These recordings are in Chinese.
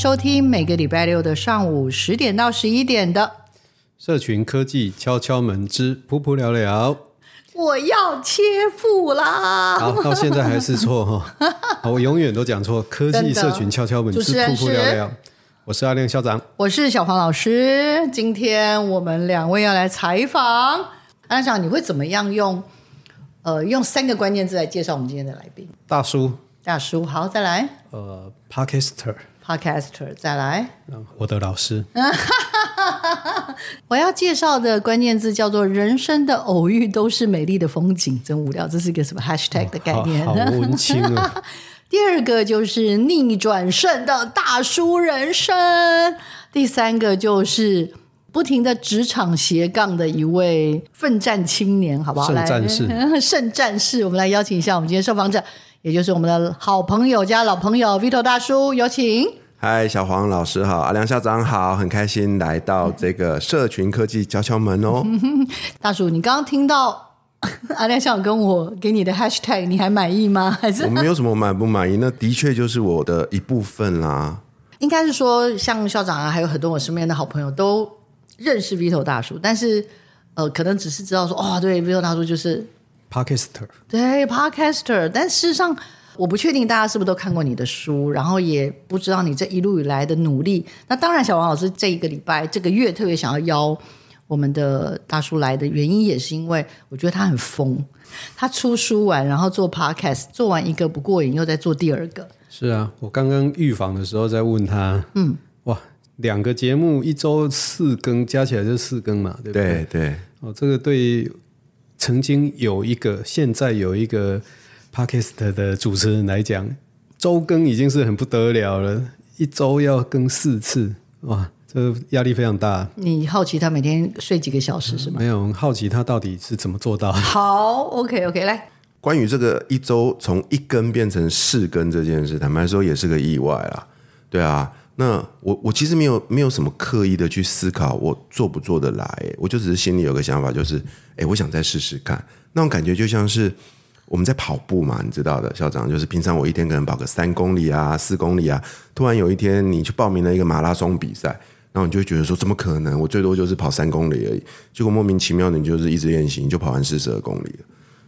收听每个礼拜六的上午十点到十一点的社群科技敲敲门之噗噗聊聊。我要切腹啦！好，到现在还是错哈，我永远都讲错。科技社群敲敲门之噗噗聊聊。我是阿亮校长，我是小黄老师。今天我们两位要来采访。阿亮，你会怎么样用？呃，用三个关键字来介绍我们今天的来宾。大叔，大叔，好，再来。呃，Podcaster。Podcaster，再来。我的老师。我要介绍的关键字叫做“人生的偶遇都是美丽的风景”，真无聊。这是一个什么 hashtag 的概念？哦、好，好文青啊。第二个就是逆转胜的大叔人生。第三个就是不停的职场斜杠的一位奋战青年，好不好？圣战士，圣战士。我们来邀请一下我们今天受访者，也就是我们的好朋友加老朋友 Vito 大叔，有请。嗨，小黄老师好，阿良校长好，很开心来到这个社群科技敲敲门哦。大叔，你刚刚听到 阿亮校长跟我给你的 hashtag，你还满意吗？还是我没有什么满不满意？那的确就是我的一部分啦。应该是说，像校长啊，还有很多我身边的好朋友都认识 Vito 大叔，但是呃，可能只是知道说，哦，对，Vito 大叔就是 Podcaster，对，Podcaster，但事实上。我不确定大家是不是都看过你的书，然后也不知道你这一路以来的努力。那当然，小王老师这一个礼拜、这个月特别想要邀我们的大叔来的原因，也是因为我觉得他很疯。他出书完，然后做 podcast，做完一个不过瘾，又在做第二个。是啊，我刚刚预防的时候在问他，嗯，哇，两个节目一周四更，加起来就四更嘛，对不对？对对。哦，这个对曾经有一个，现在有一个。Podcast 的主持人来讲，周更已经是很不得了了，一周要更四次，哇，这压力非常大。你好奇他每天睡几个小时是吗？没有，好奇他到底是怎么做到的。好，OK OK，来，关于这个一周从一更变成四更这件事，坦白说也是个意外啦。对啊，那我我其实没有没有什么刻意的去思考我做不做得来，我就只是心里有个想法，就是哎，我想再试试看，那种感觉就像是。我们在跑步嘛，你知道的，校长就是平常我一天可能跑个三公里啊、四公里啊，突然有一天你去报名了一个马拉松比赛，然后你就会觉得说怎么可能？我最多就是跑三公里而已，结果莫名其妙你就是一直练习，你就跑完四十二公里了。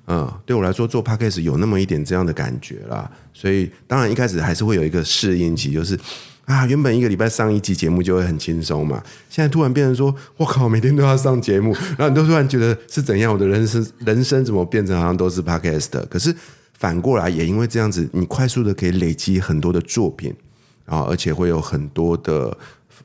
嗯，对我来说做 Podcast 有那么一点这样的感觉啦，所以当然一开始还是会有一个适应期，就是。啊，原本一个礼拜上一集节目就会很轻松嘛，现在突然变成说，我靠，每天都要上节目，然后你都突然觉得是怎样？我的人生人生怎么变成好像都是 podcast？可是反过来也因为这样子，你快速的可以累积很多的作品，然后而且会有很多的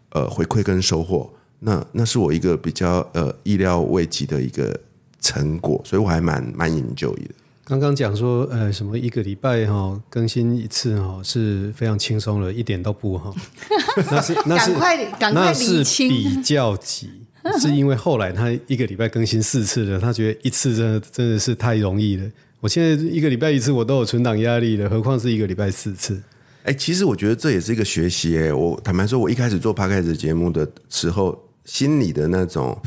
呃回馈跟收获，那那是我一个比较呃意料未及的一个成果，所以我还蛮蛮 enjoy 的。刚刚讲说，呃，什么一个礼拜哈更新一次哈是非常轻松的，一点都不哈。那是那是赶快赶快理清，那是比较急，是因为后来他一个礼拜更新四次了，他觉得一次真的真的是太容易了。我现在一个礼拜一次，我都有存档压力了，何况是一个礼拜四次。哎，其实我觉得这也是一个学习。哎，我坦白说，我一开始做 Podcast 节目的时候，心里的那种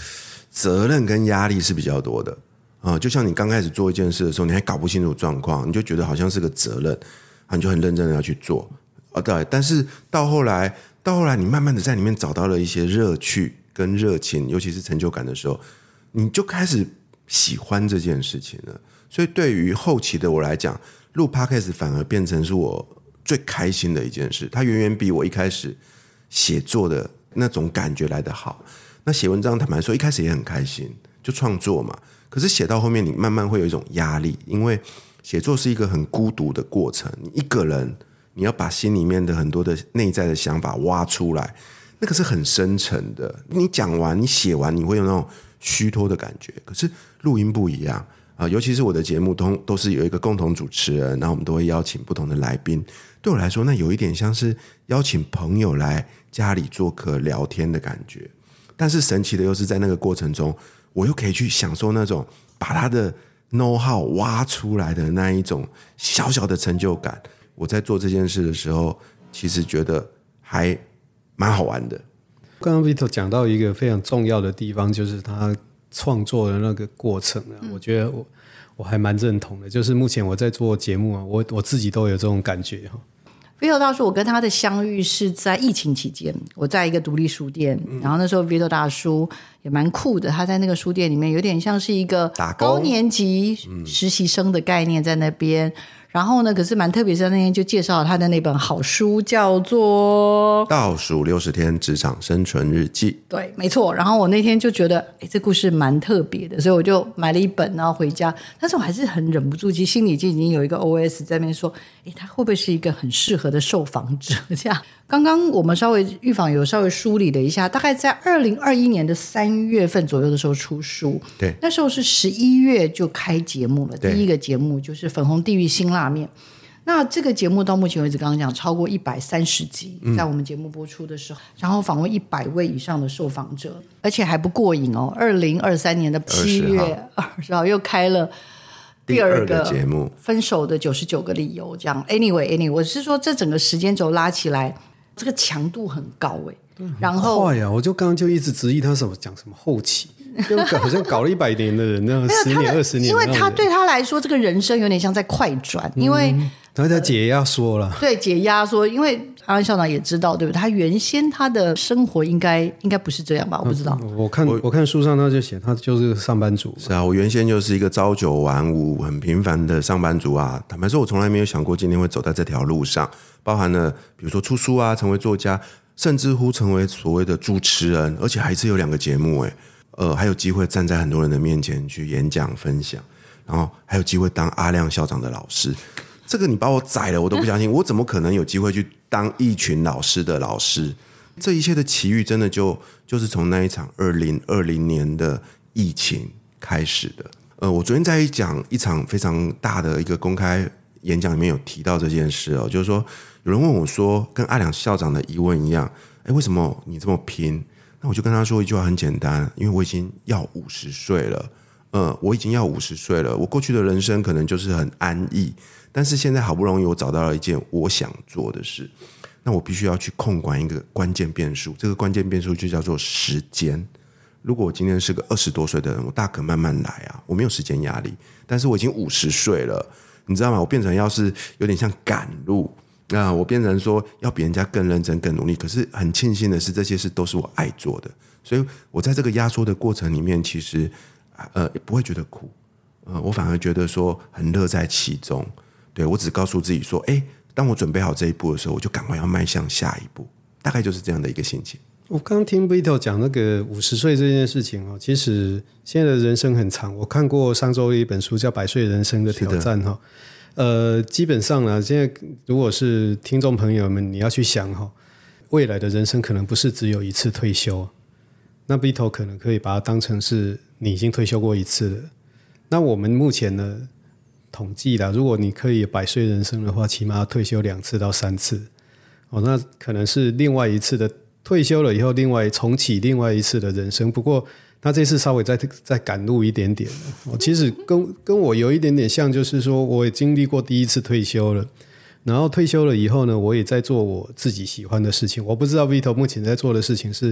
责任跟压力是比较多的。啊，就像你刚开始做一件事的时候，你还搞不清楚状况，你就觉得好像是个责任，啊，你就很认真的要去做，啊，对。但是到后来，到后来，你慢慢的在里面找到了一些乐趣跟热情，尤其是成就感的时候，你就开始喜欢这件事情了。所以对于后期的我来讲，录 Podcast 反而变成是我最开心的一件事，它远远比我一开始写作的那种感觉来得好。那写文章坦白说，一开始也很开心，就创作嘛。可是写到后面，你慢慢会有一种压力，因为写作是一个很孤独的过程，你一个人，你要把心里面的很多的内在的想法挖出来，那个是很深沉的。你讲完，你写完，你会有那种虚脱的感觉。可是录音不一样。啊，尤其是我的节目都都是有一个共同主持人，然后我们都会邀请不同的来宾。对我来说，那有一点像是邀请朋友来家里做客聊天的感觉。但是神奇的又是在那个过程中，我又可以去享受那种把他的 know how 挖出来的那一种小小的成就感。我在做这件事的时候，其实觉得还蛮好玩的。刚刚 Vito 讲到一个非常重要的地方，就是他。创作的那个过程啊，我觉得我我还蛮认同的。就是目前我在做节目啊，我我自己都有这种感觉哈。Vito 大叔，我跟他的相遇是在疫情期间，我在一个独立书店，然后那时候 Vito 大叔也蛮酷的，他在那个书店里面有点像是一个高年级实习生的概念在那边。然后呢，可是蛮特别，是那天就介绍了他的那本好书，叫做《倒数六十天职场生存日记》。对，没错。然后我那天就觉得，哎，这故事蛮特别的，所以我就买了一本，然后回家。但是我还是很忍不住，其实心里就已经有一个 OS 在那边说，哎，他会不会是一个很适合的受访者？这样。刚刚我们稍微预防有稍微梳理了一下，大概在二零二一年的三月份左右的时候出书。对，那时候是十一月就开节目了，第一个节目就是《粉红地狱辛辣》。面，那这个节目到目前为止，刚刚讲超过一百三十集，在我们节目播出的时候，嗯、然后访问一百位以上的受访者，而且还不过瘾哦。二零二三年的七月二十号又开了第二个节目，《分手的九十九个理由》这样。Anyway，Anyway，我是说这整个时间轴拉起来，这个强度很高哎。然后快呀、啊！我就刚刚就一直质疑他什么讲什么后期。就好像搞了一百年的人那样，十年二十年，因为他对他来说，这个人生有点像在快转，因为他在解压缩了。对，解压缩，因为阿安校长也知道，对不对？他原先他的生活应该应该不是这样吧？我不知道。我看我看书上他就写，他就是上班族。是啊，我原先就是一个朝九晚五、很平凡的上班族啊。坦白说，我从来没有想过今天会走在这条路上，包含了比如说出书啊，成为作家，甚至乎成为所谓的主持人，而且还是有两个节目哎。呃，还有机会站在很多人的面前去演讲分享，然后还有机会当阿亮校长的老师，这个你把我宰了，我都不相信，我怎么可能有机会去当一群老师的老师？这一切的奇遇，真的就就是从那一场二零二零年的疫情开始的。呃，我昨天在讲一场非常大的一个公开演讲里面有提到这件事哦，就是说有人问我说，跟阿良校长的疑问一样，哎，为什么你这么拼？那我就跟他说一句话很简单，因为我已经要五十岁了，嗯，我已经要五十岁了。我过去的人生可能就是很安逸，但是现在好不容易我找到了一件我想做的事，那我必须要去控管一个关键变数。这个关键变数就叫做时间。如果我今天是个二十多岁的人，我大可慢慢来啊，我没有时间压力。但是我已经五十岁了，你知道吗？我变成要是有点像赶路。那我变成说要比人家更认真、更努力，可是很庆幸的是，这些事都是我爱做的，所以我在这个压缩的过程里面，其实呃不会觉得苦，呃，我反而觉得说很乐在其中。对，我只告诉自己说，哎，当我准备好这一步的时候，我就赶快要迈向下一步，大概就是这样的一个心情。我刚刚听 Vito 讲那个五十岁这件事情哦，其实现在的人生很长。我看过上周的一本书叫《百岁人生的挑战》哈。呃，基本上呢，现在如果是听众朋友们，你要去想哈，未来的人生可能不是只有一次退休，那 Vito 可能可以把它当成是你已经退休过一次了。那我们目前呢，统计啦，如果你可以百岁人生的话，起码要退休两次到三次，哦，那可能是另外一次的退休了以后，另外重启另外一次的人生。不过。那这次稍微再再赶路一点点，我其实跟跟我有一点点像，就是说我也经历过第一次退休了，然后退休了以后呢，我也在做我自己喜欢的事情。我不知道 Vito 目前在做的事情是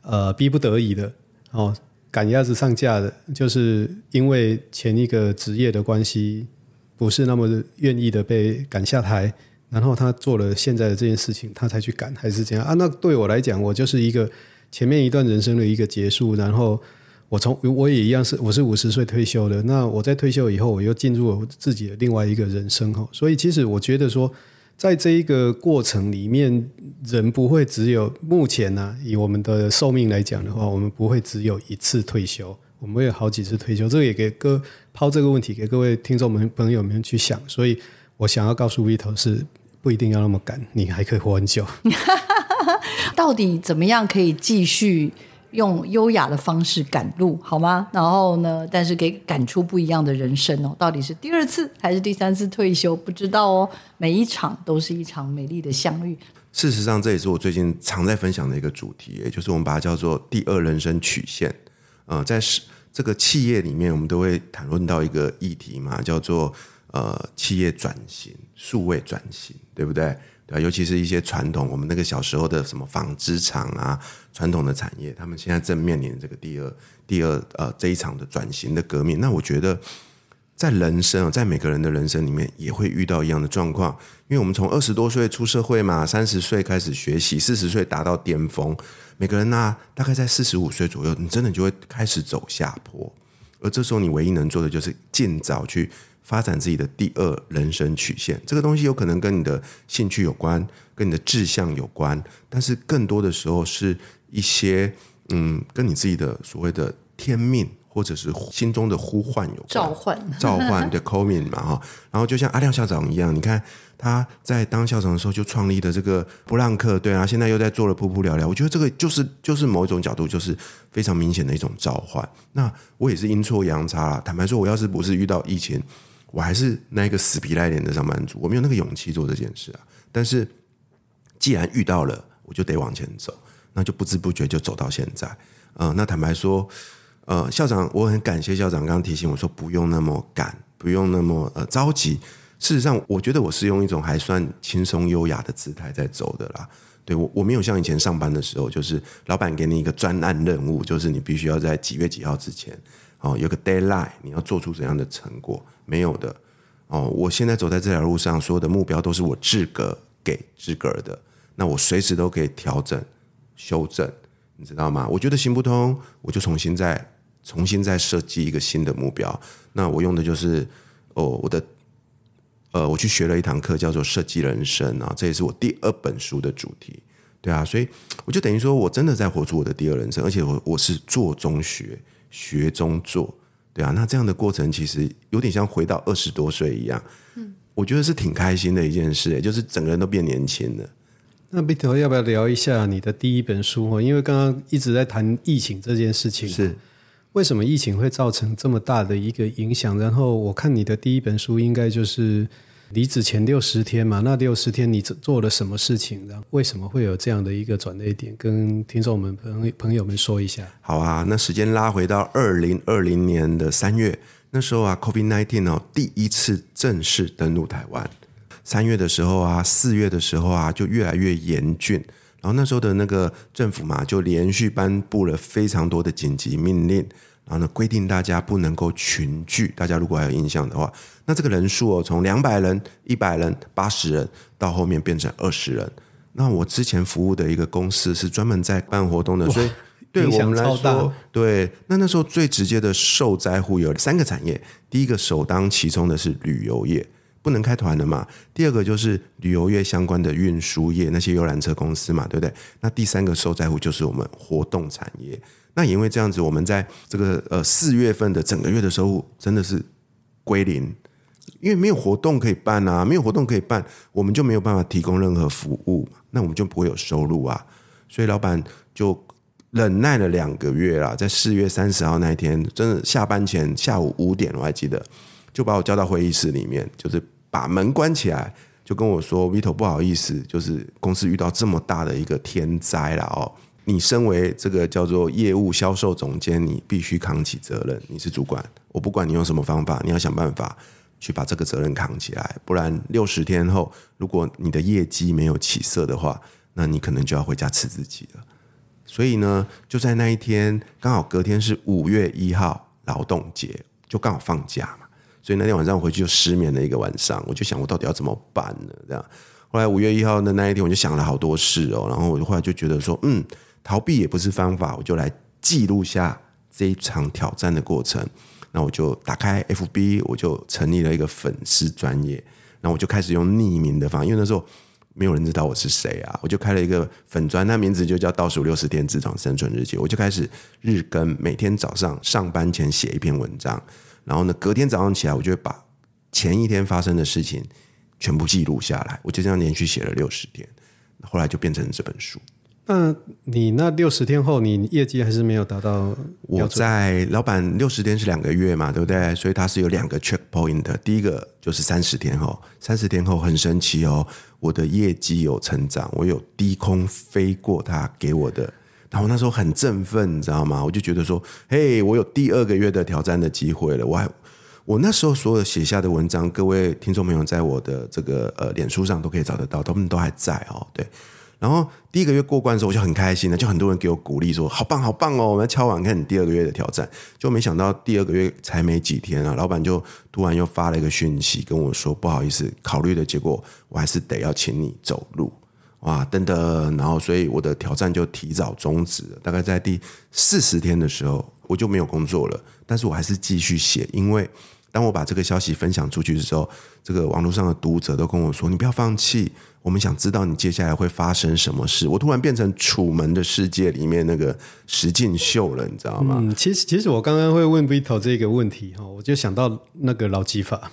呃逼不得已的哦，赶鸭子上架的，就是因为前一个职业的关系，不是那么愿意的被赶下台，然后他做了现在的这件事情，他才去赶，还是这样啊？那对我来讲，我就是一个。前面一段人生的一个结束，然后我从我也一样是我是五十岁退休的，那我在退休以后，我又进入了自己的另外一个人生哈。所以其实我觉得说，在这一个过程里面，人不会只有目前呢、啊，以我们的寿命来讲的话，我们不会只有一次退休，我们会有好几次退休。这个也给各抛这个问题给各位听众们朋友们去想。所以我想要告诉 Vito 是不一定要那么赶，你还可以活很久。到底怎么样可以继续？用优雅的方式赶路，好吗？然后呢？但是给赶出不一样的人生哦。到底是第二次还是第三次退休？不知道哦。每一场都是一场美丽的相遇。事实上，这也是我最近常在分享的一个主题，也就是我们把它叫做“第二人生曲线”。呃，在这个企业里面，我们都会谈论到一个议题嘛，叫做呃企业转型、数位转型，对不对？对，尤其是一些传统，我们那个小时候的什么纺织厂啊，传统的产业，他们现在正面临这个第二、第二呃这一场的转型的革命。那我觉得，在人生，在每个人的人生里面，也会遇到一样的状况。因为我们从二十多岁出社会嘛，三十岁开始学习，四十岁达到巅峰，每个人呢、大概在四十五岁左右，你真的就会开始走下坡。而这时候，你唯一能做的就是尽早去。发展自己的第二人生曲线，这个东西有可能跟你的兴趣有关，跟你的志向有关，但是更多的时候是一些嗯，跟你自己的所谓的天命或者是心中的呼唤有关，召唤，召唤的 calling 嘛哈。然后就像阿亮校长一样，你看他在当校长的时候就创立的这个布朗克，对啊，现在又在做了噗噗聊聊，我觉得这个就是就是某一种角度，就是非常明显的一种召唤。那我也是阴错阳差啦，坦白说，我要是不是遇到疫情。我还是那个死皮赖脸的上班族，我没有那个勇气做这件事啊。但是既然遇到了，我就得往前走，那就不知不觉就走到现在。嗯、呃，那坦白说，呃，校长，我很感谢校长刚刚提醒我说不用那么赶，不用那么呃着急。事实上，我觉得我是用一种还算轻松优雅的姿态在走的啦。对，我我没有像以前上班的时候，就是老板给你一个专案任务，就是你必须要在几月几号之前。哦，有个 deadline，你要做出怎样的成果？没有的。哦，我现在走在这条路上，所有的目标都是我自个给自个的。那我随时都可以调整、修正，你知道吗？我觉得行不通，我就重新再重新再设计一个新的目标。那我用的就是哦，我的呃，我去学了一堂课，叫做设计人生啊。这也是我第二本书的主题。对啊，所以我就等于说我真的在活出我的第二人生，而且我我是做中学。学中做，对啊，那这样的过程其实有点像回到二十多岁一样，嗯，我觉得是挺开心的一件事，就是整个人都变年轻了。那 bito 要不要聊一下你的第一本书？因为刚刚一直在谈疫情这件事情，是为什么疫情会造成这么大的一个影响？然后我看你的第一本书应该就是。离职前六十天嘛，那六十天你做了什么事情？然后为什么会有这样的一个转捩点？跟听众们朋朋友们说一下。好啊，那时间拉回到二零二零年的三月，那时候啊，COVID-19 哦，第一次正式登陆台湾。三月的时候啊，四月的时候啊，就越来越严峻。然后那时候的那个政府嘛，就连续颁布了非常多的紧急命令。然后呢，规定大家不能够群聚。大家如果还有印象的话，那这个人数哦，从两百人、一百人、八十人，到后面变成二十人。那我之前服务的一个公司是专门在办活动的，所以对我们来说，对，那那时候最直接的受灾户有三个产业。第一个首当其冲的是旅游业，不能开团的嘛。第二个就是旅游业相关的运输业，那些游览车公司嘛，对不对？那第三个受灾户就是我们活动产业。那也因为这样子，我们在这个呃四月份的整个月的收入真的是归零，因为没有活动可以办啊，没有活动可以办，我们就没有办法提供任何服务，那我们就不会有收入啊。所以老板就忍耐了两个月啦，在四月三十号那一天，真的下班前下午五点，我还记得，就把我叫到会议室里面，就是把门关起来，就跟我说：“Vito，不好意思，就是公司遇到这么大的一个天灾了哦。”你身为这个叫做业务销售总监，你必须扛起责任。你是主管，我不管你用什么方法，你要想办法去把这个责任扛起来。不然六十天后，如果你的业绩没有起色的话，那你可能就要回家吃自己了。所以呢，就在那一天，刚好隔天是五月一号劳动节，就刚好放假嘛。所以那天晚上我回去就失眠了一个晚上，我就想我到底要怎么办呢？这样，后来五月一号的那一天，我就想了好多事哦。然后我就后来就觉得说，嗯。逃避也不是方法，我就来记录下这一场挑战的过程。那我就打开 FB，我就成立了一个粉丝专业，然后我就开始用匿名的方，因为那时候没有人知道我是谁啊，我就开了一个粉专，那名字就叫倒数六十天职场生存日记，我就开始日更，每天早上上班前写一篇文章，然后呢，隔天早上起来，我就会把前一天发生的事情全部记录下来，我就这样连续写了六十天，后来就变成这本书。那你那六十天后，你业绩还是没有达到？我在老板六十天是两个月嘛，对不对？所以他是有两个 check point 的。第一个就是三十天后，三十天后很神奇哦，我的业绩有成长，我有低空飞过他给我的，然后那时候很振奋，你知道吗？我就觉得说，嘿，我有第二个月的挑战的机会了。我还我那时候所有写下的文章，各位听众朋友在我的这个呃脸书上都可以找得到，他们都还在哦，对。然后第一个月过关的时候，我就很开心了，就很多人给我鼓励说：“好棒，好棒哦！”我们要敲碗看你第二个月的挑战。就没想到第二个月才没几天啊，老板就突然又发了一个讯息跟我说：“不好意思，考虑的结果我还是得要请你走路。”哇，等等，然后所以我的挑战就提早终止了。大概在第四十天的时候，我就没有工作了，但是我还是继续写，因为当我把这个消息分享出去的时候，这个网络上的读者都跟我说：“你不要放弃。”我们想知道你接下来会发生什么事。我突然变成楚门的世界里面那个石进秀了，你知道吗？嗯，其实其实我刚刚会问 Vito 这个问题哈，我就想到那个劳基法，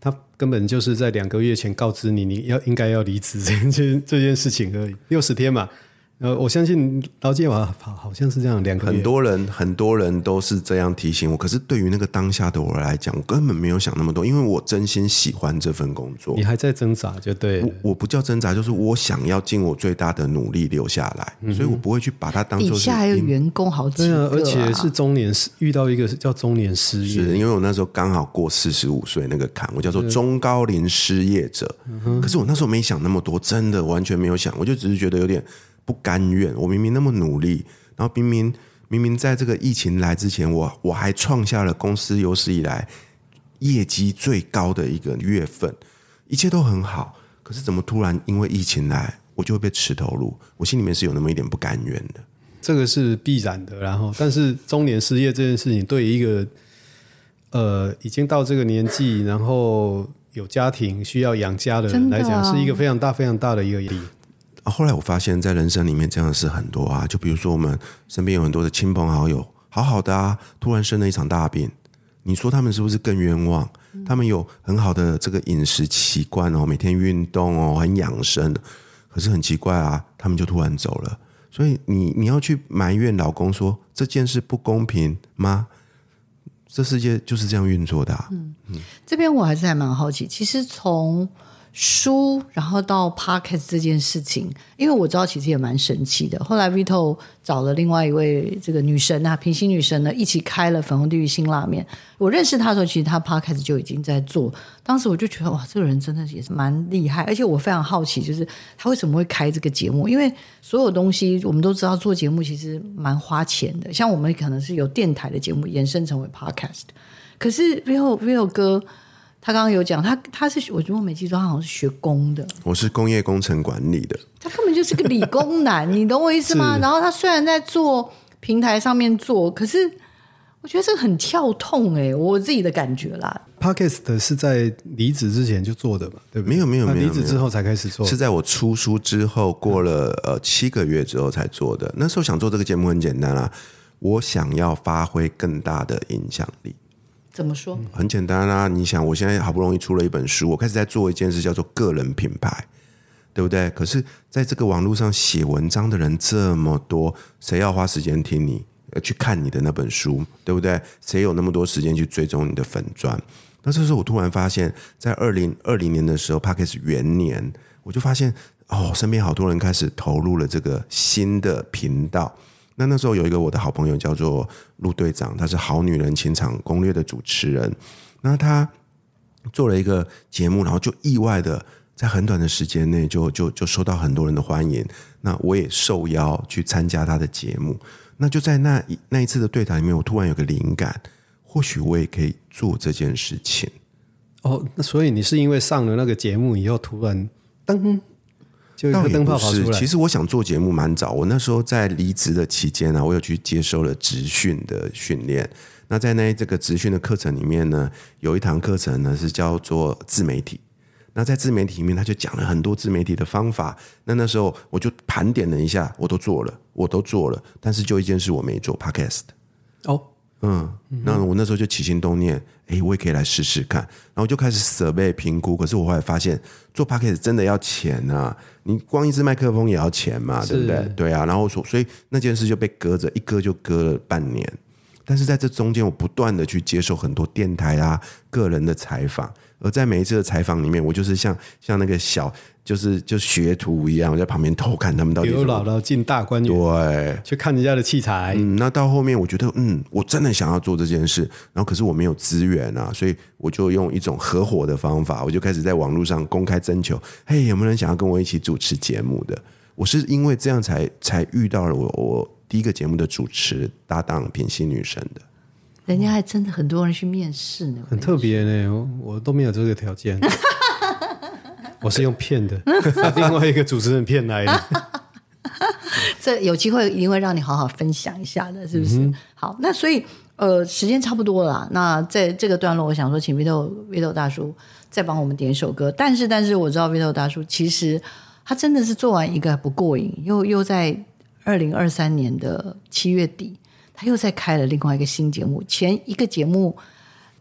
他根本就是在两个月前告知你你要应该要离职这件这件事情而已，六十天嘛。呃，我相信劳基法好好像是这样，两个很多人很多人都是这样提醒我。可是对于那个当下的我来讲，我根本没有想那么多，因为我真心喜欢这份工作。你还在挣扎，就对我。我不叫挣扎，就是我想要尽我最大的努力留下来，嗯、所以我不会去把它当做。底下还有员工好几个、啊，而且是中年失遇到一个叫中年失业，是因为我那时候刚好过四十五岁那个坎，我叫做中高龄失业者。可是我那时候没想那么多，真的完全没有想，我就只是觉得有点。不甘愿，我明明那么努力，然后明明明明在这个疫情来之前，我我还创下了公司有史以来业绩最高的一个月份，一切都很好，可是怎么突然因为疫情来，我就会被吃头路？我心里面是有那么一点不甘愿的。这个是必然的，然后，但是中年失业这件事情，对于一个呃已经到这个年纪，然后有家庭需要养家的人来讲，是一个非常大、非常大的一个压力。后来我发现，在人生里面这样的事很多啊。就比如说，我们身边有很多的亲朋好友，好好的啊，突然生了一场大病，你说他们是不是更冤枉？他们有很好的这个饮食习惯哦，每天运动哦，很养生，可是很奇怪啊，他们就突然走了。所以你你要去埋怨老公说这件事不公平吗？这世界就是这样运作的啊。嗯嗯，这边我还是还蛮好奇，其实从。书，然后到 Podcast 这件事情，因为我知道其实也蛮神奇的。后来 Vito 找了另外一位这个女神啊，平行女神呢，一起开了粉红地狱辛辣面。我认识他的时候，其实他 Podcast 就已经在做。当时我就觉得哇，这个人真的也是蛮厉害。而且我非常好奇，就是他为什么会开这个节目？因为所有东西我们都知道，做节目其实蛮花钱的。像我们可能是有电台的节目延伸成为 Podcast，可是 Vito Vito 哥。他刚刚有讲，他他是我如果没记错，他好像是学工的。我是工业工程管理的。他根本就是个理工男，你懂我意思吗？然后他虽然在做平台上面做，可是我觉得这个很跳痛哎、欸，我自己的感觉啦。Podcast 是在离职之前就做的嘛？对不对？没有没有没有，离职之后才开始做，是在我出书之后过了呃七个月之后才做的。那时候想做这个节目很简单啊，我想要发挥更大的影响力。怎么说？很简单啊！你想，我现在好不容易出了一本书，我开始在做一件事，叫做个人品牌，对不对？可是，在这个网络上写文章的人这么多，谁要花时间听你去看你的那本书，对不对？谁有那么多时间去追踪你的粉专？那这时候，我突然发现，在二零二零年的时候，Podcast 元年，我就发现哦，身边好多人开始投入了这个新的频道。那那时候有一个我的好朋友叫做陆队长，他是《好女人情场攻略》的主持人。那他做了一个节目，然后就意外的在很短的时间内就就就受到很多人的欢迎。那我也受邀去参加他的节目。那就在那一那一次的对谈里面，我突然有个灵感，或许我也可以做这件事情。哦，那所以你是因为上了那个节目以后，突然噔。就一个灯泡跑出来。其实我想做节目蛮早，我那时候在离职的期间呢、啊，我有去接受了职训的训练。那在那这个职训的课程里面呢，有一堂课程呢是叫做自媒体。那在自媒体里面，他就讲了很多自媒体的方法。那那时候我就盘点了一下，我都做了，我都做了，但是就一件事我没做，Podcast。哦，嗯，那我那时候就起心动念，哎，我也可以来试试看。然后就开始设备评估。可是我后来发现，做 Podcast 真的要钱啊！你光一支麦克风也要钱嘛，对不对？对啊。然后所，所以那件事就被搁着，一搁就搁了半年。但是在这中间，我不断的去接受很多电台啊、个人的采访。而在每一次的采访里面，我就是像像那个小，就是就学徒一样，我在旁边偷看他们到底。刘姥姥进大观园，对，去看人家的器材。嗯，那到后面，我觉得，嗯，我真的想要做这件事，然后可是我没有资源啊，所以我就用一种合伙的方法，我就开始在网络上公开征求，嘿，有没有人想要跟我一起主持节目的？我是因为这样才才遇到了我我第一个节目的主持搭档品心女神的。人家还真的很多人去面试呢，很特别呢。我我都没有这个条件，我是用骗的，另外一个主持人骗来的。这有机会一定会让你好好分享一下的，是不是？嗯、好，那所以呃，时间差不多了。那在这个段落，我想说，请 Vito Vito 大叔再帮我们点一首歌。但是，但是我知道 Vito 大叔其实他真的是做完一个还不过瘾，又又在二零二三年的七月底。他又在开了另外一个新节目，前一个节目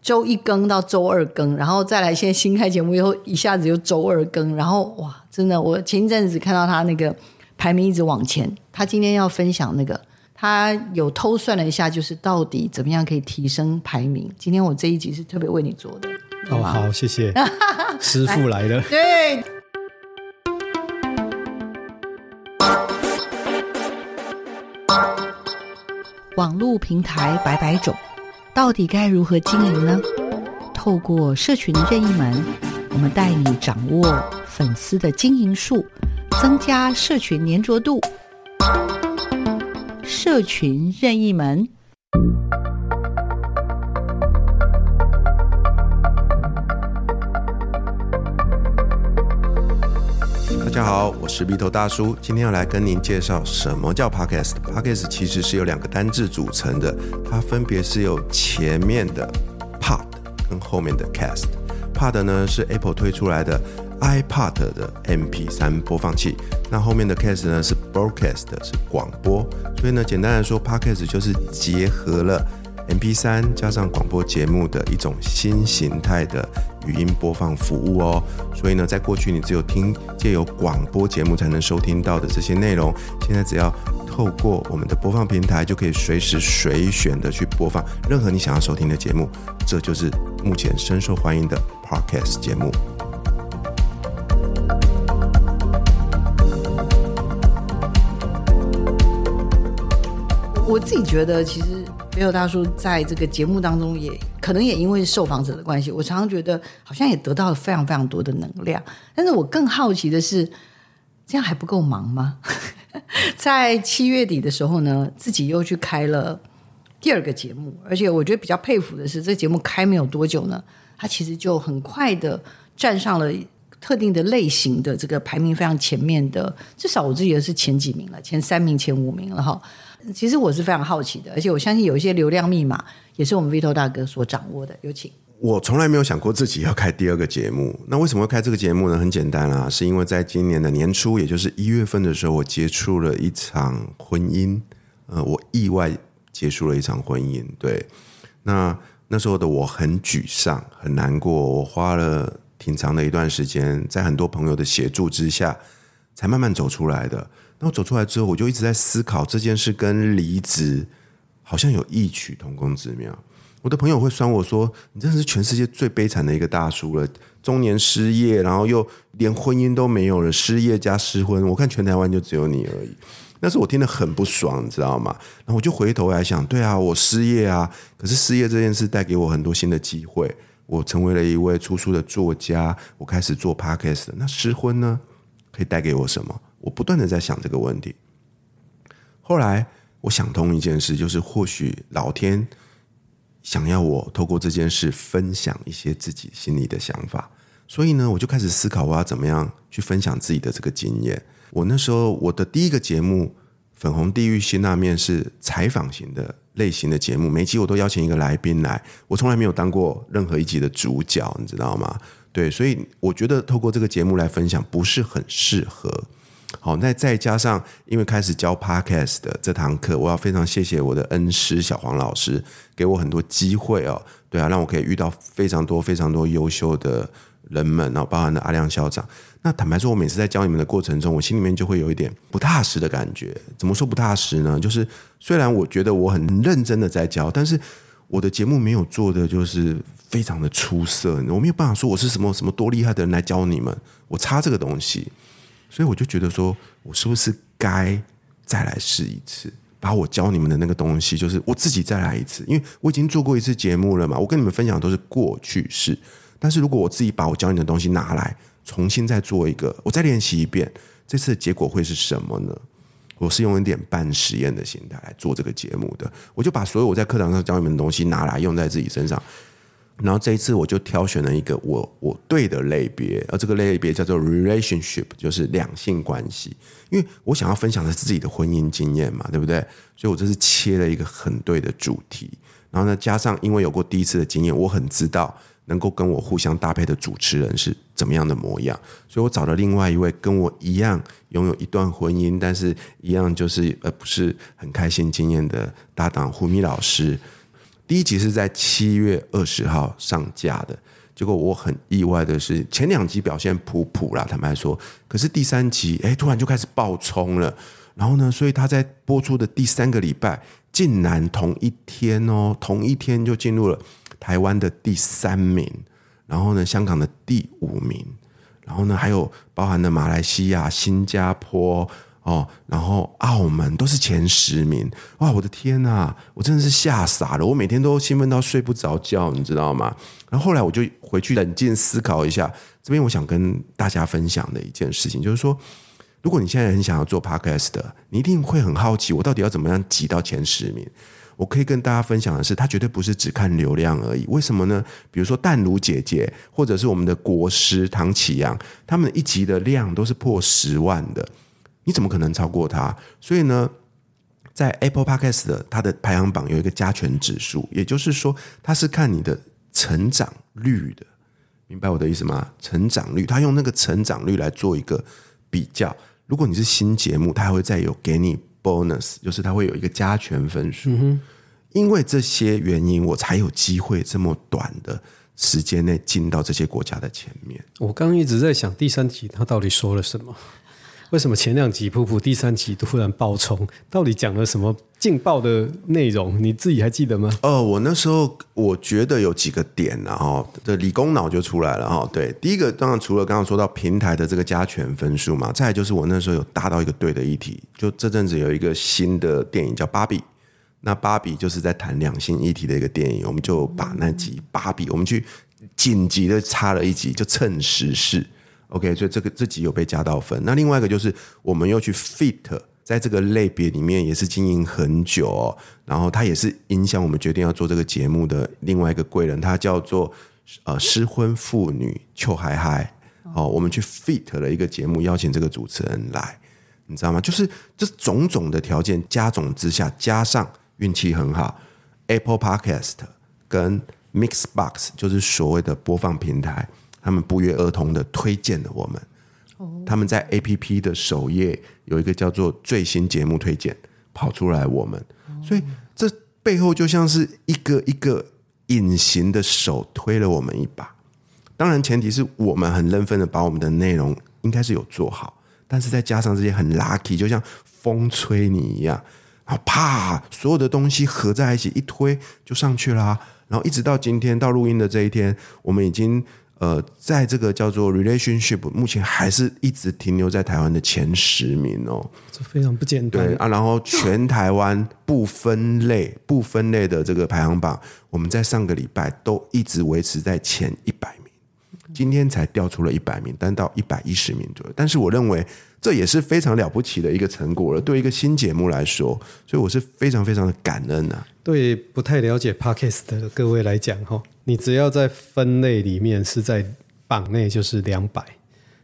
周一更到周二更，然后再来现在新开节目又一下子又周二更，然后哇，真的，我前一阵子看到他那个排名一直往前，他今天要分享那个，他有偷算了一下，就是到底怎么样可以提升排名。今天我这一集是特别为你做的。哦，好，谢谢，师傅来了。对。网络平台百百种，到底该如何经营呢？透过社群任意门，我们带你掌握粉丝的经营术，增加社群粘着度。社群任意门。大家好，我是 Vito 大叔，今天要来跟您介绍什么叫 Podcast。Podcast 其实是由两个单字组成的，它分别是由前面的 Pod 跟后面的 Cast。Pod 呢是 Apple 推出来的 iPod 的 MP3 播放器，那后面的 Cast 呢是 Broadcast 是广播。所以呢，简单来说，Podcast 就是结合了 MP3 加上广播节目的一种新形态的。语音播放服务哦，所以呢，在过去你只有听借由广播节目才能收听到的这些内容，现在只要透过我们的播放平台，就可以随时随选的去播放任何你想要收听的节目。这就是目前深受欢迎的 Podcast 节目。我自己觉得，其实。没有大叔在这个节目当中也，可能也因为受访者的关系，我常常觉得好像也得到了非常非常多的能量。但是我更好奇的是，这样还不够忙吗？在七月底的时候呢，自己又去开了第二个节目，而且我觉得比较佩服的是，这节目开没有多久呢，它其实就很快的站上了特定的类型的这个排名非常前面的，至少我自己也是前几名了，前三名、前五名了哈。其实我是非常好奇的，而且我相信有一些流量密码也是我们 Vito 大哥所掌握的。有请。我从来没有想过自己要开第二个节目。那为什么会开这个节目呢？很简单啊，是因为在今年的年初，也就是一月份的时候，我结束了一场婚姻。呃，我意外结束了一场婚姻。对，那那时候的我很沮丧，很难过。我花了挺长的一段时间，在很多朋友的协助之下，才慢慢走出来的。然后走出来之后，我就一直在思考这件事跟离职好像有异曲同工之妙。我的朋友会酸我说：“你真的是全世界最悲惨的一个大叔了，中年失业，然后又连婚姻都没有了，失业加失婚，我看全台湾就只有你而已。”那时候我听得很不爽，你知道吗？然后我就回头来想：对啊，我失业啊，可是失业这件事带给我很多新的机会，我成为了一位出书的作家，我开始做 podcast。那失婚呢，可以带给我什么？我不断的在想这个问题，后来我想通一件事，就是或许老天想要我透过这件事分享一些自己心里的想法，所以呢，我就开始思考我要怎么样去分享自己的这个经验。我那时候我的第一个节目《粉红地狱辛辣面》是采访型的类型的节目，每集我都邀请一个来宾来，我从来没有当过任何一集的主角，你知道吗？对，所以我觉得透过这个节目来分享不是很适合。好，那再加上因为开始教 Podcast 的这堂课，我要非常谢谢我的恩师小黄老师，给我很多机会哦，对啊，让我可以遇到非常多非常多优秀的人们，然后包含了阿亮校长。那坦白说，我每次在教你们的过程中，我心里面就会有一点不踏实的感觉。怎么说不踏实呢？就是虽然我觉得我很认真的在教，但是我的节目没有做的就是。非常的出色，我没有办法说我是什么什么多厉害的人来教你们，我差这个东西，所以我就觉得说，我是不是该再来试一次，把我教你们的那个东西，就是我自己再来一次，因为我已经做过一次节目了嘛，我跟你们分享都是过去式，但是如果我自己把我教你的东西拿来重新再做一个，我再练习一遍，这次的结果会是什么呢？我是用一点半实验的心态来做这个节目的，我就把所有我在课堂上教你们的东西拿来用在自己身上。然后这一次我就挑选了一个我我对的类别，而这个类别叫做 relationship，就是两性关系。因为我想要分享的是自己的婚姻经验嘛，对不对？所以我这是切了一个很对的主题。然后呢，加上因为有过第一次的经验，我很知道能够跟我互相搭配的主持人是怎么样的模样，所以我找了另外一位跟我一样拥有一段婚姻，但是一样就是呃不是很开心经验的搭档胡咪老师。第一集是在七月二十号上架的，结果我很意外的是，前两集表现普普啦，坦白说，可是第三集，哎，突然就开始爆冲了。然后呢，所以他在播出的第三个礼拜，竟然同一天哦，同一天就进入了台湾的第三名，然后呢，香港的第五名，然后呢，还有包含了马来西亚、新加坡。哦，然后澳门都是前十名，哇！我的天呐，我真的是吓傻了，我每天都兴奋到睡不着觉，你知道吗？然后后来我就回去冷静思考一下，这边我想跟大家分享的一件事情，就是说，如果你现在很想要做 podcast 的，你一定会很好奇，我到底要怎么样挤到前十名？我可以跟大家分享的是，它绝对不是只看流量而已。为什么呢？比如说淡如姐姐，或者是我们的国师唐启阳，他们一集的量都是破十万的。你怎么可能超过他？所以呢，在 Apple Podcast 的它的排行榜有一个加权指数，也就是说，它是看你的成长率的，明白我的意思吗？成长率，它用那个成长率来做一个比较。如果你是新节目，它还会再有给你 bonus，就是它会有一个加权分数。嗯。因为这些原因，我才有机会这么短的时间内进到这些国家的前面。我刚刚一直在想，第三集他到底说了什么？为什么前两集普普，第三集突然爆冲？到底讲了什么劲爆的内容？你自己还记得吗？哦，我那时候我觉得有几个点，然后这理工脑就出来了哈。对，第一个当然除了刚刚说到平台的这个加权分数嘛，再就是我那时候有搭到一个对的议题，就这阵子有一个新的电影叫《芭比》，那《芭比》就是在谈两性议题的一个电影，我们就把那集《芭比》我们去紧急的插了一集，就蹭时事。OK，所以这个这集有被加到分。那另外一个就是，我们又去 fit 在这个类别里面，也是经营很久哦。然后他也是影响我们决定要做这个节目的另外一个贵人，他叫做呃失婚妇女邱海海。哦，我们去 fit 了一个节目，邀请这个主持人来，你知道吗？就是这种种的条件加总之下，加上运气很好，Apple Podcast 跟 Mixbox 就是所谓的播放平台。他们不约而同的推荐了我们，他们在 APP 的首页有一个叫做最新节目推荐跑出来，我们，所以这背后就像是一个一个隐形的手推了我们一把。当然，前提是我们很认真的把我们的内容应该是有做好，但是再加上这些很 lucky，就像风吹你一样，然后啪，所有的东西合在一起一推就上去啦。然后一直到今天到录音的这一天，我们已经。呃，在这个叫做 relationship，目前还是一直停留在台湾的前十名哦，这非常不简单。对啊，然后全台湾不分类、不分类的这个排行榜，我们在上个礼拜都一直维持在前一百名，今天才掉出了一百名，但到一百一十名左右。但是我认为这也是非常了不起的一个成果了，对一个新节目来说，所以我是非常非常的感恩啊。对不太了解 Podcast 的各位来讲，哈。你只要在分类里面是在榜内，就是两百。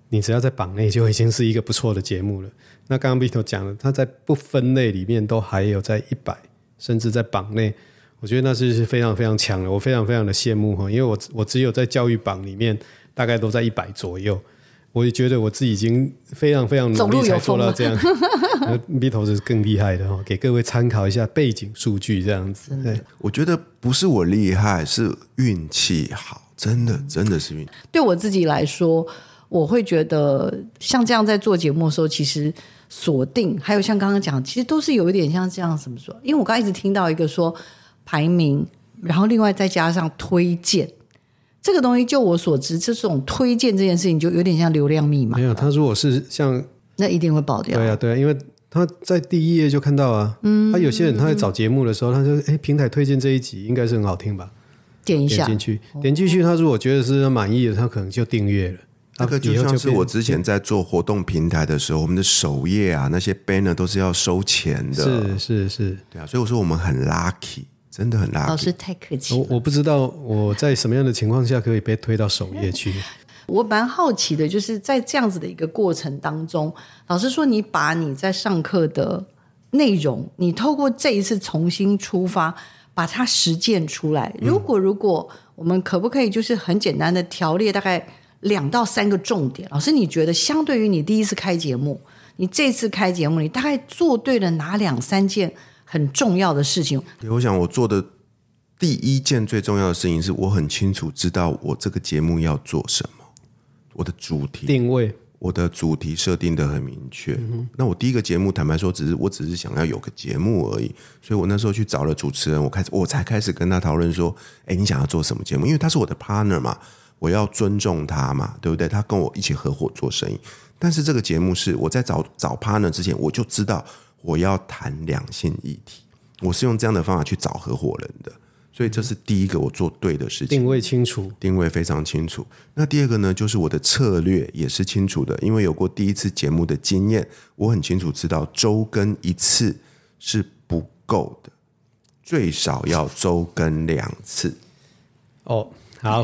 你只要在榜内，就已经是一个不错的节目了。那刚刚 Bito 讲了，他在不分类里面都还有在一百，甚至在榜内，我觉得那是非常非常强的。我非常非常的羡慕哈，因为我我只有在教育榜里面大概都在一百左右。我也觉得我自己已经非常非常努力才做到这样。B 头是更厉害的哈，给各位参考一下背景数据这样子。对，我觉得不是我厉害，是运气好，真的真的是运气。对我自己来说，我会觉得像这样在做节目的时候，其实锁定还有像刚刚讲，其实都是有一点像这样怎么说？因为我刚一直听到一个说排名，然后另外再加上推荐。这个东西，就我所知，这种推荐这件事情，就有点像流量密码。没有，他如果是像那一定会爆掉。对啊，对啊，因为他在第一页就看到啊。嗯。他有些人他在找节目的时候，他就哎，平台推荐这一集应该是很好听吧？点一下，点进去，点进去。他如果觉得是满意的，他可能就订阅了。那个就像是我之前在做活动平台的时候，我们的首页啊，那些 banner 都是要收钱的。是是是，对啊，所以我说我们很 lucky。真的很垃圾。老师太客气。我我不知道我在什么样的情况下可以被推到首页去。我蛮好奇的，就是在这样子的一个过程当中，老师说你把你在上课的内容，你透过这一次重新出发，把它实践出来。如果如果我们可不可以就是很简单的条列大概两到三个重点？老师，你觉得相对于你第一次开节目，你这次开节目，你大概做对了哪两三件？很重要的事情。我想我做的第一件最重要的事情是，我很清楚知道我这个节目要做什么，我的主题定位，我的主题设定的很明确。嗯、那我第一个节目，坦白说，只是我只是想要有个节目而已。所以我那时候去找了主持人，我开始我才开始跟他讨论说：“哎，你想要做什么节目？因为他是我的 partner 嘛，我要尊重他嘛，对不对？他跟我一起合伙做生意。但是这个节目是我在找找 partner 之前，我就知道。”我要谈两性议题，我是用这样的方法去找合伙人的，所以这是第一个我做对的事情。定位清楚，定位非常清楚。那第二个呢，就是我的策略也是清楚的，因为有过第一次节目的经验，我很清楚知道周更一次是不够的，最少要周更两次。哦。好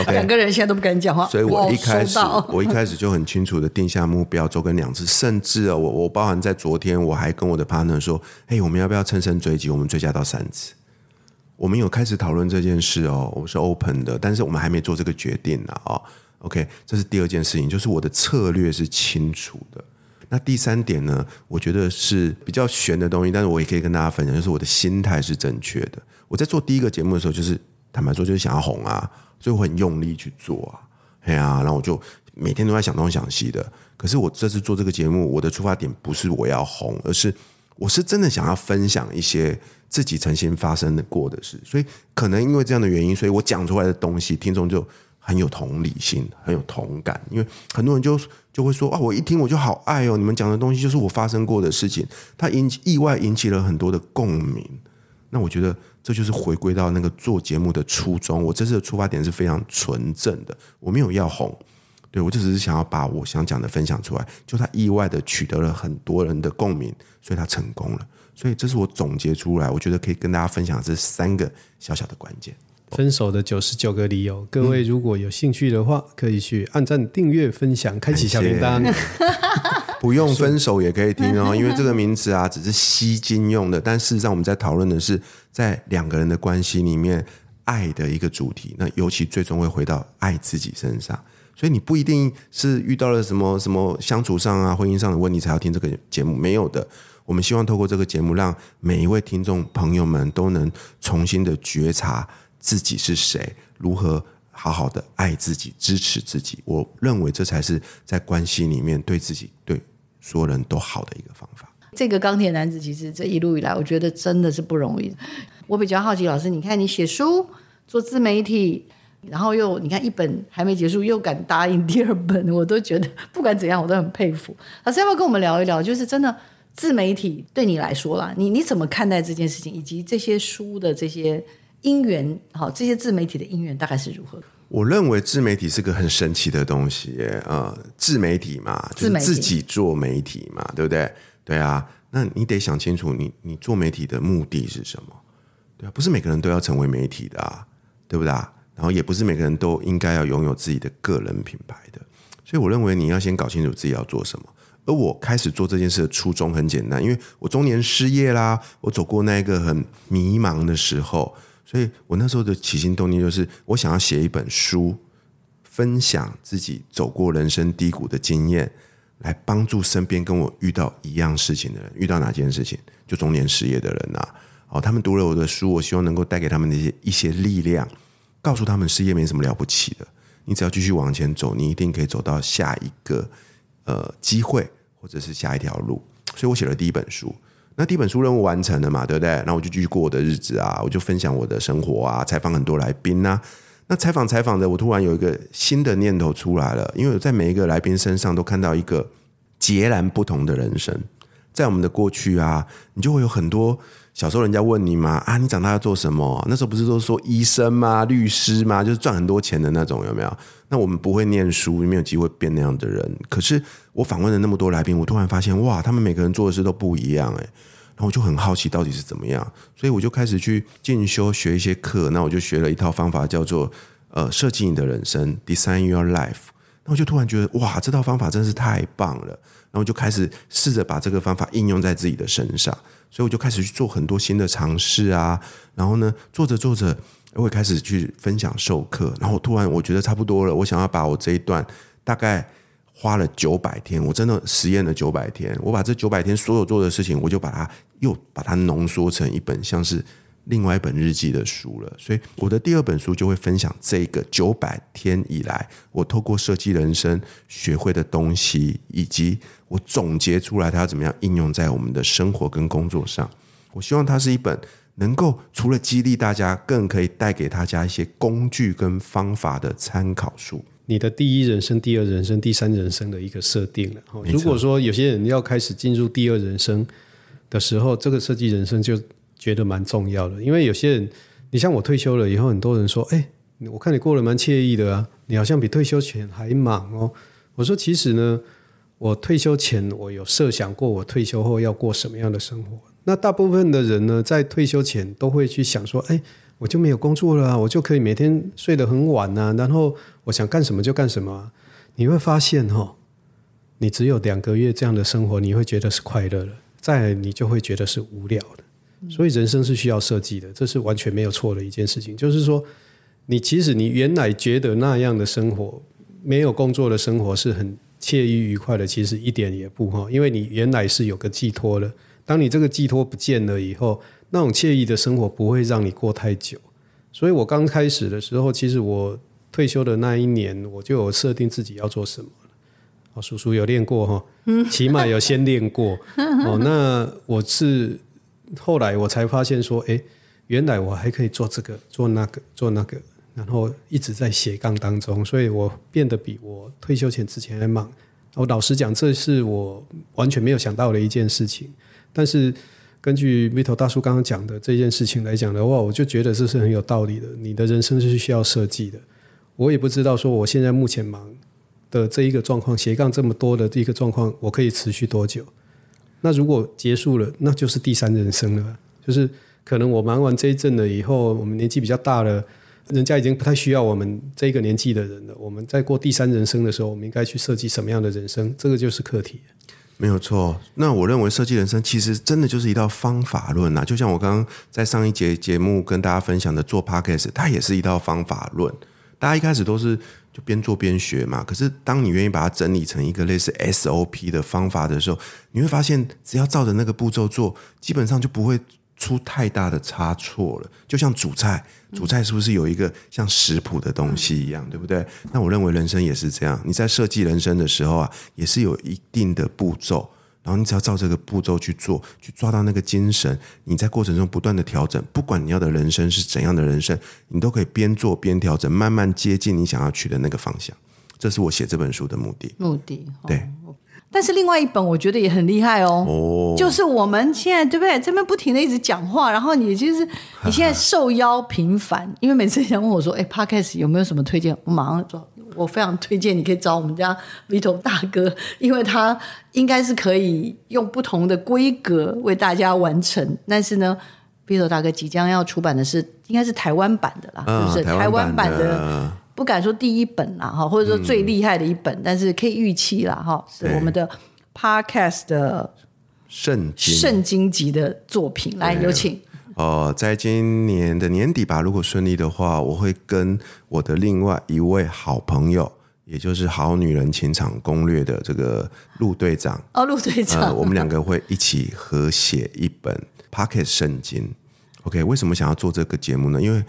，OK，两个人现在都不敢讲话，所以我一开始我一开始就很清楚的定下目标，周更两次，甚至啊，我我包含在昨天，我还跟我的 partner 说，哎，我们要不要乘胜追击，我们追加到三次？我们有开始讨论这件事哦，我是 open 的，但是我们还没做这个决定呢啊。OK，这是第二件事情，就是我的策略是清楚的。那第三点呢，我觉得是比较悬的东西，但是我也可以跟大家分享，就是我的心态是正确的。我在做第一个节目的时候，就是。坦白说，就是想要红啊，所以我很用力去做啊，哎呀，然后我就每天都在想东想西的。可是我这次做这个节目，我的出发点不是我要红，而是我是真的想要分享一些自己曾经发生的过的事。所以可能因为这样的原因，所以我讲出来的东西，听众就很有同理心，很有同感。因为很多人就就会说啊，我一听我就好爱哦，你们讲的东西就是我发生过的事情，它引起意外引起了很多的共鸣。那我觉得。这就是回归到那个做节目的初衷。我这次的出发点是非常纯正的，我没有要红，对，我就只是想要把我想讲的分享出来。就他意外的取得了很多人的共鸣，所以他成功了。所以这是我总结出来，我觉得可以跟大家分享这三个小小的关键。分手的九十九个理由，各位如果有兴趣的话，嗯、可以去按赞、订阅、分享、开启小铃铛。不用分手也可以听哦，因为这个名词啊，只是吸金用的。但事实上，我们在讨论的是在两个人的关系里面爱的一个主题。那尤其最终会回到爱自己身上。所以你不一定是遇到了什么什么相处上啊、婚姻上的问题才要听这个节目，没有的。我们希望透过这个节目，让每一位听众朋友们都能重新的觉察自己是谁，如何好好的爱自己、支持自己。我认为这才是在关系里面对自己对。所有人都好的一个方法。这个钢铁男子其实这一路以来，我觉得真的是不容易。我比较好奇，老师，你看你写书、做自媒体，然后又你看一本还没结束，又敢答应第二本，我都觉得不管怎样，我都很佩服。老师要不要跟我们聊一聊？就是真的自媒体对你来说啦，你你怎么看待这件事情，以及这些书的这些因缘？好，这些自媒体的因缘大概是如何？我认为自媒体是个很神奇的东西，呃，自媒体嘛，就是自己做媒体嘛，对不对？对啊，那你得想清楚你，你你做媒体的目的是什么？对啊，不是每个人都要成为媒体的啊，对不对？啊然后也不是每个人都应该要拥有自己的个人品牌的，所以我认为你要先搞清楚自己要做什么。而我开始做这件事的初衷很简单，因为我中年失业啦，我走过那个很迷茫的时候。所以我那时候的起心动念就是，我想要写一本书，分享自己走过人生低谷的经验，来帮助身边跟我遇到一样事情的人。遇到哪件事情？就中年失业的人啊。哦，他们读了我的书，我希望能够带给他们的一些一些力量，告诉他们失业没什么了不起的。你只要继续往前走，你一定可以走到下一个呃机会，或者是下一条路。所以我写了第一本书。那第一本书任务完成了嘛？对不对？那我就继续过我的日子啊，我就分享我的生活啊，采访很多来宾呐。那采访采访的，我突然有一个新的念头出来了，因为我在每一个来宾身上都看到一个截然不同的人生。在我们的过去啊，你就会有很多小时候人家问你嘛，啊，你长大要做什么？那时候不是都说医生吗？律师吗？就是赚很多钱的那种，有没有？那我们不会念书，没有机会变那样的人。可是我访问了那么多来宾，我突然发现，哇，他们每个人做的事都不一样，哎。然后我就很好奇到底是怎么样，所以我就开始去进修学一些课。那我就学了一套方法，叫做呃设计你的人生 （Design Your Life）。那我就突然觉得哇，这套方法真是太棒了。然后就开始试着把这个方法应用在自己的身上，所以我就开始去做很多新的尝试啊。然后呢，做着做着，我会开始去分享授课。然后突然我觉得差不多了，我想要把我这一段大概。花了九百天，我真的实验了九百天。我把这九百天所有做的事情，我就把它又把它浓缩成一本像是另外一本日记的书了。所以我的第二本书就会分享这个九百天以来我透过设计人生学会的东西，以及我总结出来它要怎么样应用在我们的生活跟工作上。我希望它是一本能够除了激励大家，更可以带给大家一些工具跟方法的参考书。你的第一人生、第二人生、第三人生的一个设定了。如果说有些人要开始进入第二人生的时候，这个设计人生就觉得蛮重要的。因为有些人，你像我退休了以后，很多人说：“哎，我看你过得蛮惬意的啊，你好像比退休前还忙哦。”我说：“其实呢，我退休前我有设想过，我退休后要过什么样的生活。那大部分的人呢，在退休前都会去想说：‘哎’。”我就没有工作了，我就可以每天睡得很晚啊，然后我想干什么就干什么啊。你会发现哈，你只有两个月这样的生活，你会觉得是快乐的，再你就会觉得是无聊的。所以人生是需要设计的，这是完全没有错的一件事情。就是说，你其实你原来觉得那样的生活，没有工作的生活是很惬意愉快的，其实一点也不哈，因为你原来是有个寄托的，当你这个寄托不见了以后。那种惬意的生活不会让你过太久，所以我刚开始的时候，其实我退休的那一年，我就有设定自己要做什么。哦，叔叔有练过哈，起码有先练过。哦，那我是后来我才发现说，哎，原来我还可以做这个，做那个，做那个，然后一直在斜杠当中，所以我变得比我退休前之前还忙。我老实讲，这是我完全没有想到的一件事情，但是。根据 Vito 大叔刚刚讲的这件事情来讲的话，我就觉得这是很有道理的。你的人生是需要设计的。我也不知道说我现在目前忙的这一个状况，斜杠这么多的这一个状况，我可以持续多久？那如果结束了，那就是第三人生了。就是可能我忙完这一阵了以后，我们年纪比较大了，人家已经不太需要我们这个年纪的人了。我们在过第三人生的时候，我们应该去设计什么样的人生？这个就是课题。没有错，那我认为设计人生其实真的就是一道方法论呐。就像我刚刚在上一节节目跟大家分享的做 Podcast，它也是一套方法论。大家一开始都是就边做边学嘛。可是当你愿意把它整理成一个类似 SOP 的方法的时候，你会发现只要照着那个步骤做，基本上就不会出太大的差错了。就像煮菜。煮菜是不是有一个像食谱的东西一样，对不对？那我认为人生也是这样。你在设计人生的时候啊，也是有一定的步骤，然后你只要照这个步骤去做，去抓到那个精神，你在过程中不断的调整，不管你要的人生是怎样的人生，你都可以边做边调整，慢慢接近你想要去的那个方向。这是我写这本书的目的。目的，对。但是另外一本我觉得也很厉害哦，oh. 就是我们现在对不对？这边不停的一直讲话，然后你就是你现在受邀频繁，因为每次想问我说：“哎，Podcast 有没有什么推荐？”我马上说：“我非常推荐，你可以找我们家 Vito 大哥，因为他应该是可以用不同的规格为大家完成。但是呢，Vito 大哥即将要出版的是应该是台湾版的啦，是不是？台湾版的。”不敢说第一本啦，哈，或者说最厉害的一本，嗯、但是可以预期啦，哈，是我们的 Podcast 的圣经圣经级的作品。来，有请。呃，在今年的年底吧，如果顺利的话，我会跟我的另外一位好朋友，也就是《好女人情场攻略》的这个陆队长哦，陆队长、呃，我们两个会一起合写一本 Podcast 圣经。OK，为什么想要做这个节目呢？因为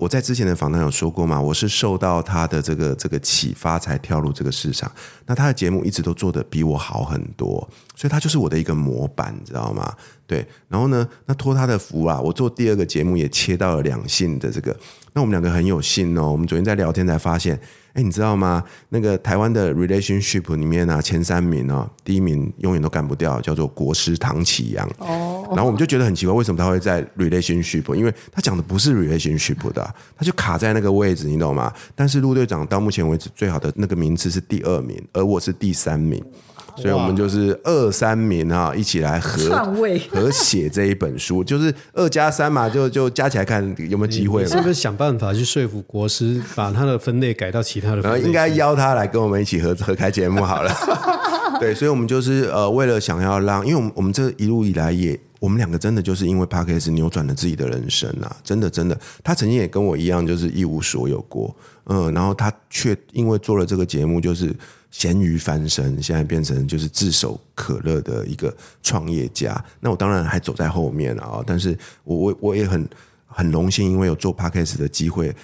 我在之前的访谈有说过嘛，我是受到他的这个这个启发才跳入这个市场。那他的节目一直都做得比我好很多，所以他就是我的一个模板，你知道吗？对。然后呢，那托他的福啊，我做第二个节目也切到了两性的这个。那我们两个很有幸哦，我们昨天在聊天才发现。哎，你知道吗？那个台湾的 relationship 里面啊，前三名哦，第一名永远都干不掉，叫做国师唐启阳。哦，然后我们就觉得很奇怪，为什么他会在 relationship？因为他讲的不是 relationship 的，他就卡在那个位置，你懂吗？但是陆队长到目前为止最好的那个名次是第二名，而我是第三名。所以，我们就是二三名啊，一起来合 合写这一本书，就是二加三嘛，就就加起来看有没有机会嘛。是不是想办法去说服国师，把他的分类改到其他的分类？应该邀他来跟我们一起合 合开节目好了。对，所以我们就是呃，为了想要让，因为我们我们这一路以来也，我们两个真的就是因为 p a r k a s 扭转了自己的人生啊，真的真的。他曾经也跟我一样，就是一无所有过，嗯，然后他却因为做了这个节目，就是。咸鱼翻身，现在变成就是炙手可热的一个创业家。那我当然还走在后面了啊！但是我我我也很很荣幸，因为有做 Podcast 的机会，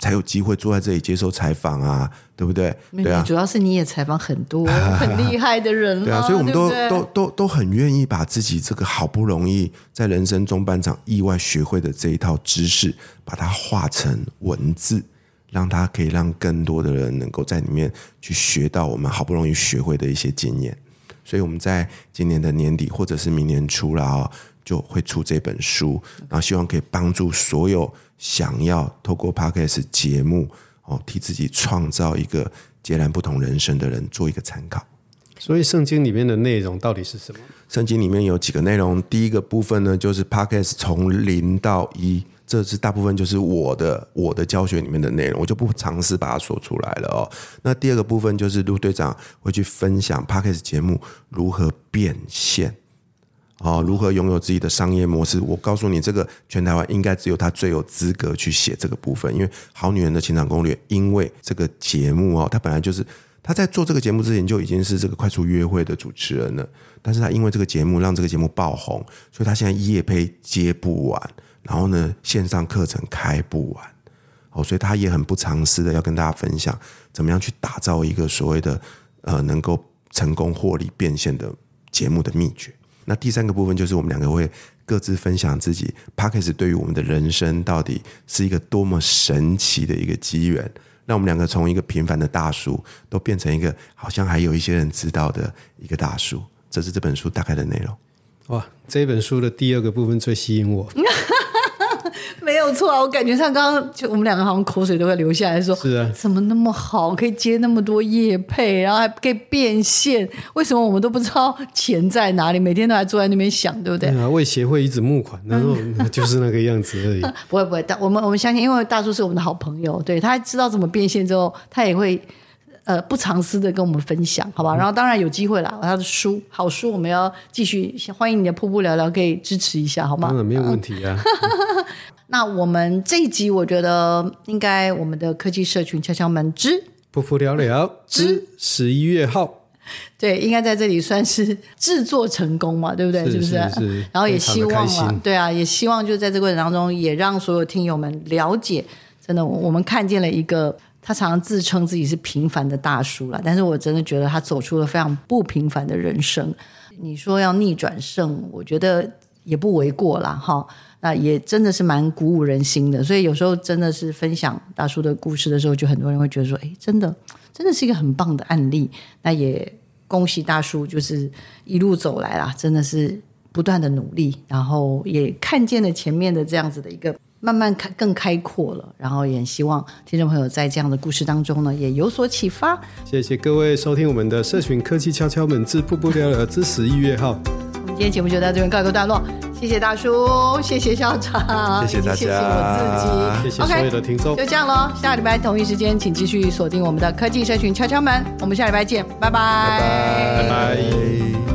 才有机会坐在这里接受采访啊，对不对？对啊，主要是你也采访很多很厉害的人，对啊，所以我们都都都都很愿意把自己这个好不容易在人生中半场意外学会的这一套知识，把它化成文字。让他可以让更多的人能够在里面去学到我们好不容易学会的一些经验，所以我们在今年的年底或者是明年初了啊，就会出这本书，然后希望可以帮助所有想要透过 Podcast 节目哦，替自己创造一个截然不同人生的人做一个参考。所以圣经里面的内容到底是什么？圣经里面有几个内容，第一个部分呢，就是 Podcast 从零到一。这是大部分就是我的我的教学里面的内容，我就不尝试把它说出来了哦。那第二个部分就是陆队长会去分享 Podcast 节目如何变现，哦，如何拥有自己的商业模式。我告诉你，这个全台湾应该只有他最有资格去写这个部分，因为《好女人的情场攻略》，因为这个节目哦，他本来就是他在做这个节目之前就已经是这个快速约会的主持人了，但是他因为这个节目让这个节目爆红，所以他现在夜配接不完。然后呢，线上课程开不完，哦，所以他也很不藏私的要跟大家分享，怎么样去打造一个所谓的呃能够成功获利变现的节目的秘诀。那第三个部分就是我们两个会各自分享自己 Podcast 对于我们的人生到底是一个多么神奇的一个机缘，让我们两个从一个平凡的大叔都变成一个好像还有一些人知道的一个大叔。这是这本书大概的内容。哇，这本书的第二个部分最吸引我。没有错啊，我感觉上刚刚就我们两个好像口水都会流下来说，是啊，怎么那么好，可以接那么多业配，然后还可以变现，为什么我们都不知道钱在哪里？每天都还坐在那边想，对不对？对啊，为协会一直募款，然后就是那个样子而已。不会不会，但我们我们相信，因为大叔是我们的好朋友，对，他知道怎么变现之后，他也会。呃，不藏私的跟我们分享，好吧？然后当然有机会啦，他的书好书，我们要继续欢迎你的瀑布聊聊，可以支持一下，好吗？当然没有问题啊。那我们这一集，我觉得应该我们的科技社群敲敲门之瀑布聊聊之十一月号，对，应该在这里算是制作成功嘛，对不对？是，是不是？是，是。然后也希望嘛，对啊，也希望就在这个过程当中，也让所有听友们了解，真的，我们看见了一个。他常常自称自己是平凡的大叔了，但是我真的觉得他走出了非常不平凡的人生。你说要逆转胜，我觉得也不为过啦。哈。那也真的是蛮鼓舞人心的。所以有时候真的是分享大叔的故事的时候，就很多人会觉得说：“哎，真的，真的是一个很棒的案例。”那也恭喜大叔，就是一路走来啦，真的是不断的努力，然后也看见了前面的这样子的一个。慢慢开更开阔了，然后也希望听众朋友在这样的故事当中呢，也有所启发。谢谢各位收听我们的社群科技敲敲门之步步聊聊之十一月号。我们今天节目就到这边告一个段落，谢谢大叔，谢谢校长，谢谢大家，谢谢我自己，谢谢所有的听众。Okay, 就这样喽，下礼拜同一时间，请继续锁定我们的科技社群敲敲门。我们下礼拜见，拜拜，拜拜。拜拜。